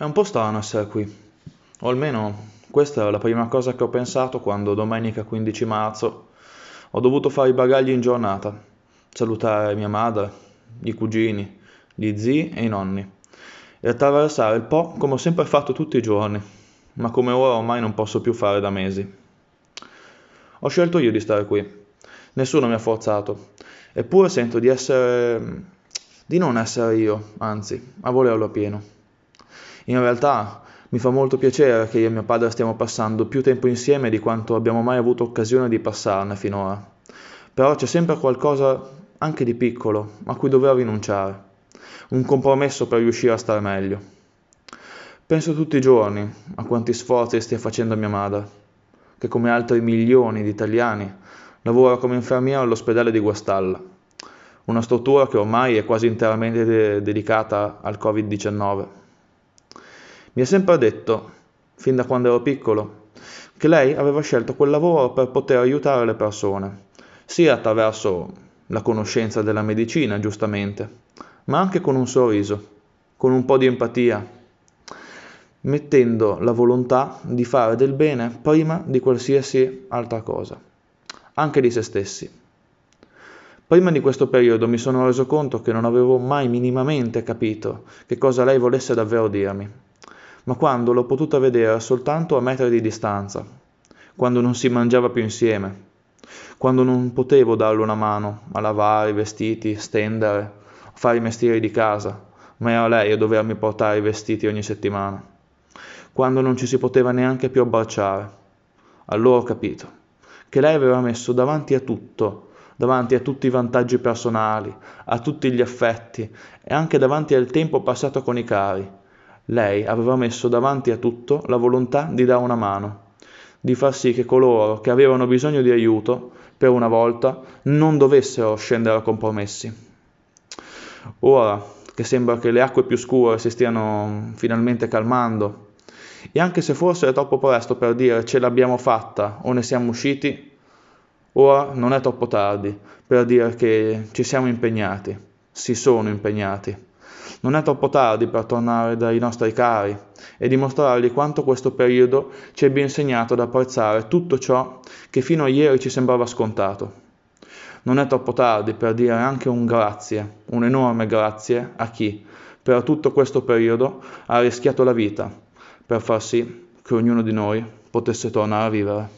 È un po' strano essere qui, o almeno questa è la prima cosa che ho pensato quando domenica 15 marzo ho dovuto fare i bagagli in giornata, salutare mia madre, i cugini, gli zii e i nonni. E attraversare il Po come ho sempre fatto tutti i giorni, ma come ora ormai non posso più fare da mesi. Ho scelto io di stare qui, nessuno mi ha forzato, eppure sento di essere... di non essere io, anzi, a volerlo a pieno. In realtà mi fa molto piacere che io e mio padre stiamo passando più tempo insieme di quanto abbiamo mai avuto occasione di passarne finora. Però c'è sempre qualcosa anche di piccolo a cui dovevo rinunciare. Un compromesso per riuscire a stare meglio. Penso tutti i giorni a quanti sforzi stia facendo mia madre, che come altri milioni di italiani lavora come infermiera all'ospedale di Guastalla, una struttura che ormai è quasi interamente de- dedicata al Covid-19. Mi ha sempre detto, fin da quando ero piccolo, che lei aveva scelto quel lavoro per poter aiutare le persone, sia attraverso la conoscenza della medicina, giustamente, ma anche con un sorriso, con un po' di empatia, mettendo la volontà di fare del bene prima di qualsiasi altra cosa, anche di se stessi. Prima di questo periodo mi sono reso conto che non avevo mai minimamente capito che cosa lei volesse davvero dirmi ma quando l'ho potuta vedere soltanto a metri di distanza, quando non si mangiava più insieme, quando non potevo darle una mano a lavare i vestiti, stendere, fare i mestieri di casa, ma era lei a dovermi portare i vestiti ogni settimana, quando non ci si poteva neanche più abbracciare. Allora ho capito che lei aveva messo davanti a tutto, davanti a tutti i vantaggi personali, a tutti gli affetti e anche davanti al tempo passato con i cari, lei aveva messo davanti a tutto la volontà di dare una mano, di far sì che coloro che avevano bisogno di aiuto, per una volta, non dovessero scendere a compromessi. Ora che sembra che le acque più scure si stiano finalmente calmando, e anche se forse è troppo presto per dire ce l'abbiamo fatta o ne siamo usciti, ora non è troppo tardi per dire che ci siamo impegnati, si sono impegnati. Non è troppo tardi per tornare dai nostri cari e dimostrargli quanto questo periodo ci abbia insegnato ad apprezzare tutto ciò che fino a ieri ci sembrava scontato. Non è troppo tardi per dire anche un grazie, un enorme grazie a chi, per tutto questo periodo, ha rischiato la vita per far sì che ognuno di noi potesse tornare a vivere.